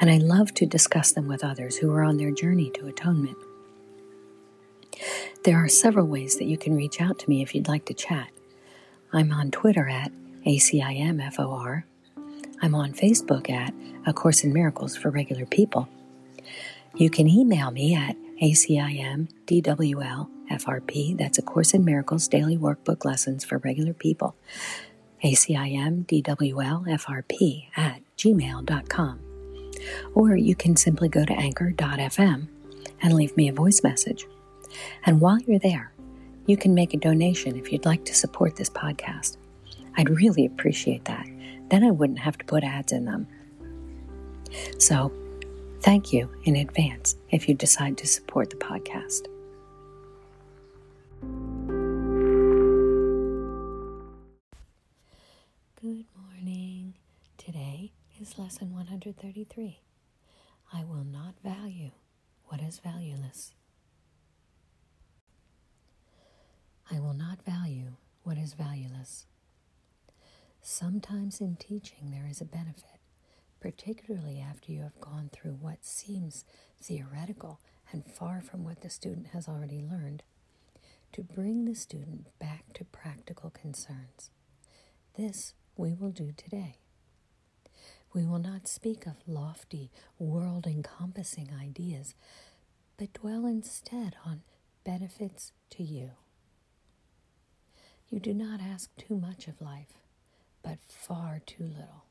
and I love to discuss them with others who are on their journey to atonement. There are several ways that you can reach out to me if you'd like to chat. I'm on Twitter at ACIMFOR. I'm on Facebook at A Course in Miracles for Regular People. You can email me at ACIMDWLFRP, that's A Course in Miracles Daily Workbook Lessons for Regular People, ACIMDWLFRP at gmail.com. Or you can simply go to anchor.fm and leave me a voice message. And while you're there, you can make a donation if you'd like to support this podcast. I'd really appreciate that. Then I wouldn't have to put ads in them. So, thank you in advance if you decide to support the podcast. Good morning. Today is lesson 133. I will not value what is valueless. I will not value what is valueless. Sometimes in teaching there is a benefit, particularly after you have gone through what seems theoretical and far from what the student has already learned, to bring the student back to practical concerns. This we will do today. We will not speak of lofty, world encompassing ideas, but dwell instead on benefits to you. You do not ask too much of life, but far too little.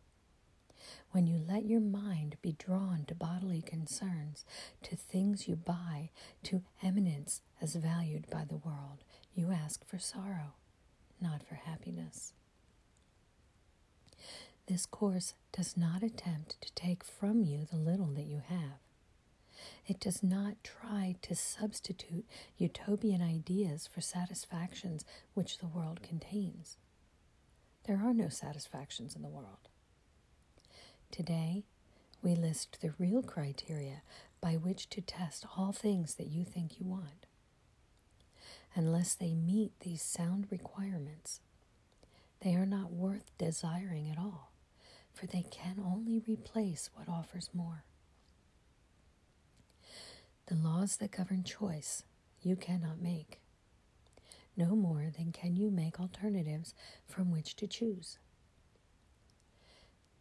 When you let your mind be drawn to bodily concerns, to things you buy, to eminence as valued by the world, you ask for sorrow, not for happiness. This course does not attempt to take from you the little that you have. It does not try to substitute utopian ideas for satisfactions which the world contains. There are no satisfactions in the world. Today, we list the real criteria by which to test all things that you think you want. Unless they meet these sound requirements, they are not worth desiring at all for they can only replace what offers more. The laws that govern choice you cannot make, no more than can you make alternatives from which to choose.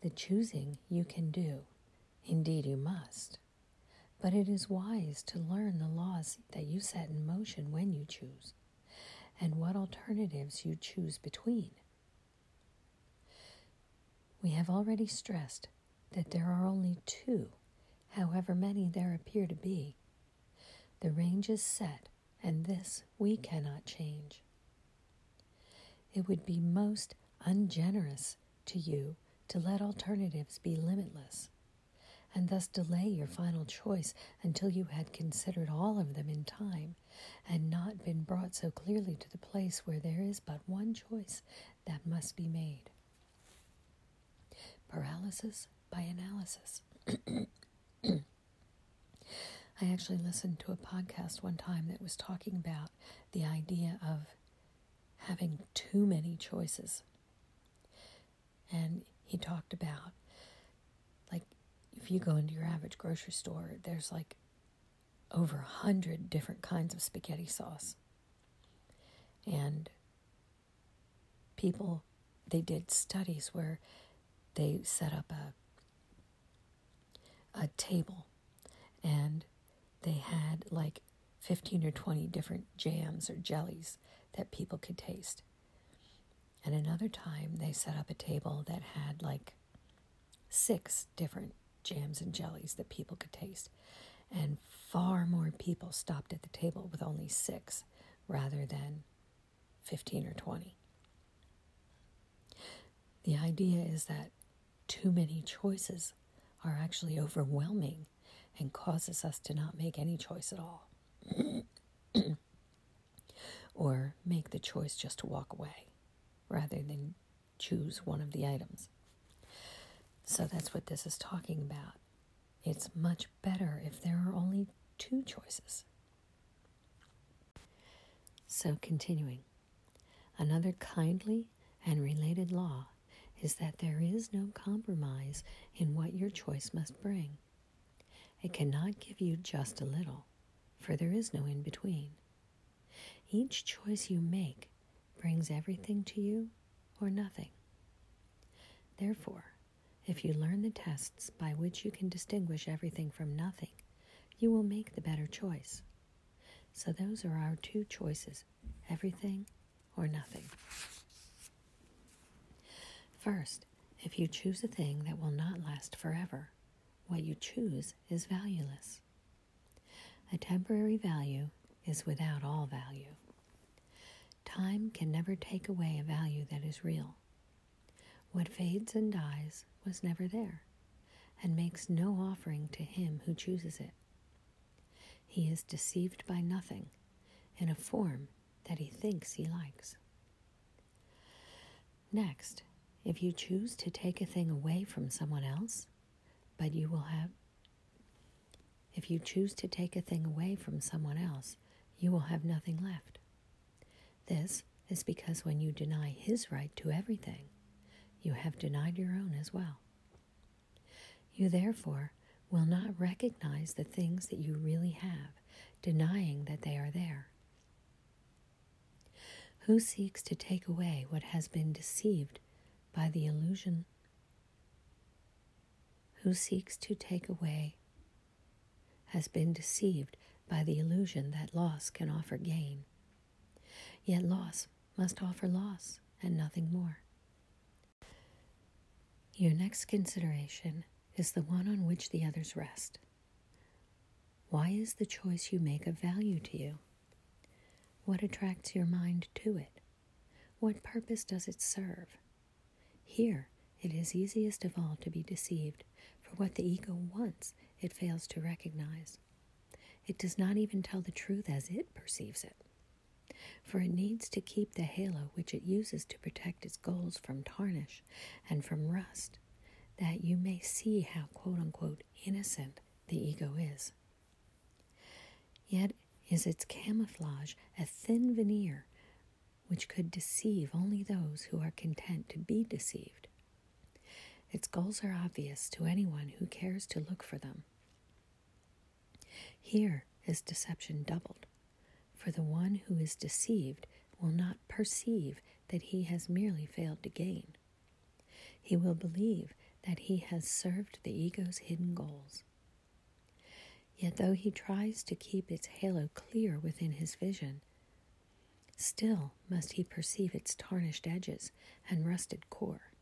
The choosing you can do, indeed you must, but it is wise to learn the laws that you set in motion when you choose, and what alternatives you choose between. We have already stressed that there are only two, however many there appear to be. The range is set, and this we cannot change. It would be most ungenerous to you to let alternatives be limitless, and thus delay your final choice until you had considered all of them in time and not been brought so clearly to the place where there is but one choice that must be made paralysis by analysis. I actually listened to a podcast one time that was talking about the idea of having too many choices. And he talked about, like, if you go into your average grocery store, there's like over a hundred different kinds of spaghetti sauce. And people, they did studies where they set up a a table and they had like 15 or 20 different jams or jellies that people could taste. And another time they set up a table that had like six different jams and jellies that people could taste. And far more people stopped at the table with only six rather than 15 or 20. The idea is that too many choices are actually overwhelming and causes us to not make any choice at all. or make the choice just to walk away rather than choose one of the items. So that's what this is talking about. It's much better if there are only two choices. So, continuing, another kindly and related law is that there is no compromise in what your choice must bring. It cannot give you just a little, for there is no in between. Each choice you make brings everything to you or nothing. Therefore, if you learn the tests by which you can distinguish everything from nothing, you will make the better choice. So, those are our two choices everything or nothing. First, if you choose a thing that will not last forever, what you choose is valueless. A temporary value is without all value. Time can never take away a value that is real. What fades and dies was never there, and makes no offering to him who chooses it. He is deceived by nothing in a form that he thinks he likes. Next, if you choose to take a thing away from someone else, but you will have if you choose to take a thing away from someone else, you will have nothing left. This is because when you deny his right to everything, you have denied your own as well. You therefore will not recognize the things that you really have, denying that they are there. Who seeks to take away what has been deceived by the illusion? Who seeks to take away has been deceived by the illusion that loss can offer gain. Yet loss must offer loss and nothing more. Your next consideration is the one on which the others rest. Why is the choice you make of value to you? What attracts your mind to it? What purpose does it serve? Here, it is easiest of all to be deceived, for what the ego wants, it fails to recognize. It does not even tell the truth as it perceives it, for it needs to keep the halo which it uses to protect its goals from tarnish and from rust, that you may see how quote unquote innocent the ego is. Yet is its camouflage a thin veneer which could deceive only those who are content to be deceived. Its goals are obvious to anyone who cares to look for them. Here is deception doubled, for the one who is deceived will not perceive that he has merely failed to gain. He will believe that he has served the ego's hidden goals. Yet, though he tries to keep its halo clear within his vision, still must he perceive its tarnished edges and rusted core.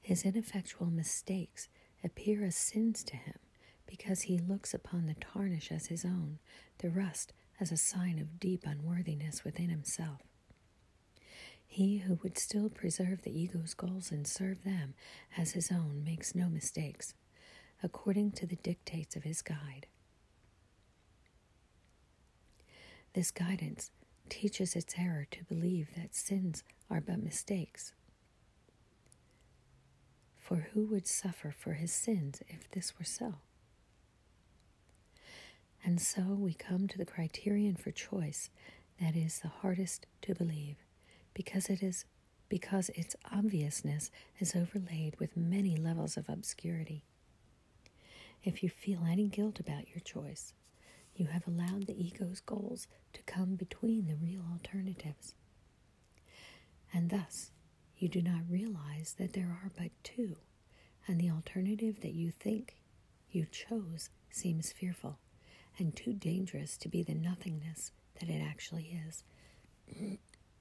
His ineffectual mistakes appear as sins to him because he looks upon the tarnish as his own, the rust as a sign of deep unworthiness within himself. He who would still preserve the ego's goals and serve them as his own makes no mistakes, according to the dictates of his guide. This guidance teaches its error to believe that sins are but mistakes. For who would suffer for his sins if this were so? And so we come to the criterion for choice that is the hardest to believe because it is because its obviousness is overlaid with many levels of obscurity. If you feel any guilt about your choice, you have allowed the ego's goals to come between the real alternatives. And thus, you do not realize that there are but two, and the alternative that you think you chose seems fearful and too dangerous to be the nothingness that it actually is.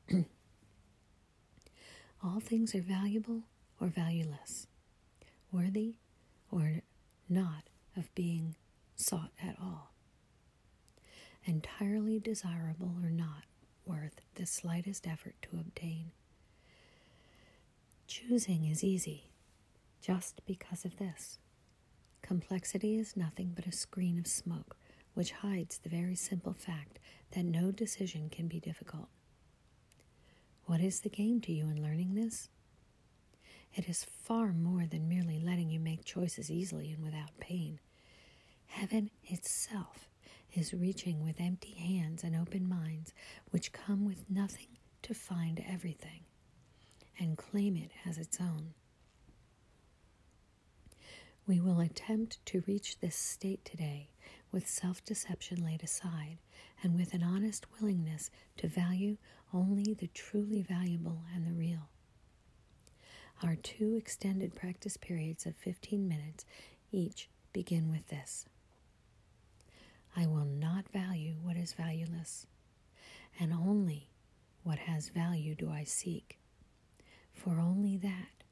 All things are valuable or valueless, worthy or not of being sought at all, entirely desirable or not worth the slightest effort to obtain. Choosing is easy just because of this. Complexity is nothing but a screen of smoke which hides the very simple fact that no decision can be difficult. What is the game to you in learning this? It is far more than merely letting you make choices easily and without pain. Heaven itself is reaching with empty hands and open minds, which come with nothing to find everything and claim it as its own. We will attempt to reach this state today with self deception laid aside and with an honest willingness to value only the truly valuable and the real. Our two extended practice periods of 15 minutes each begin with this I will not value what is valueless, and only what has value do I seek, for only that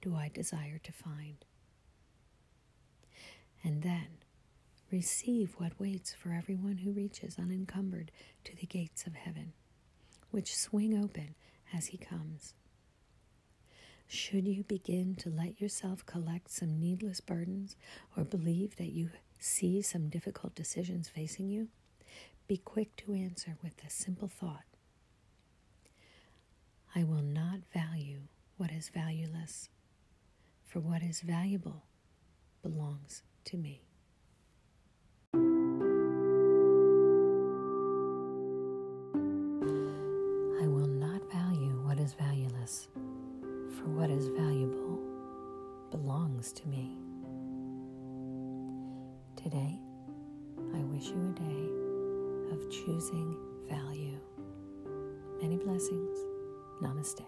do I desire to find and then receive what waits for everyone who reaches unencumbered to the gates of heaven, which swing open as he comes. Should you begin to let yourself collect some needless burdens or believe that you see some difficult decisions facing you, be quick to answer with this simple thought I will not value what is valueless, for what is valuable belongs to me. I will not value what is valueless, for what is valuable belongs to me. Today, I wish you a day of choosing value. Many blessings. Namaste.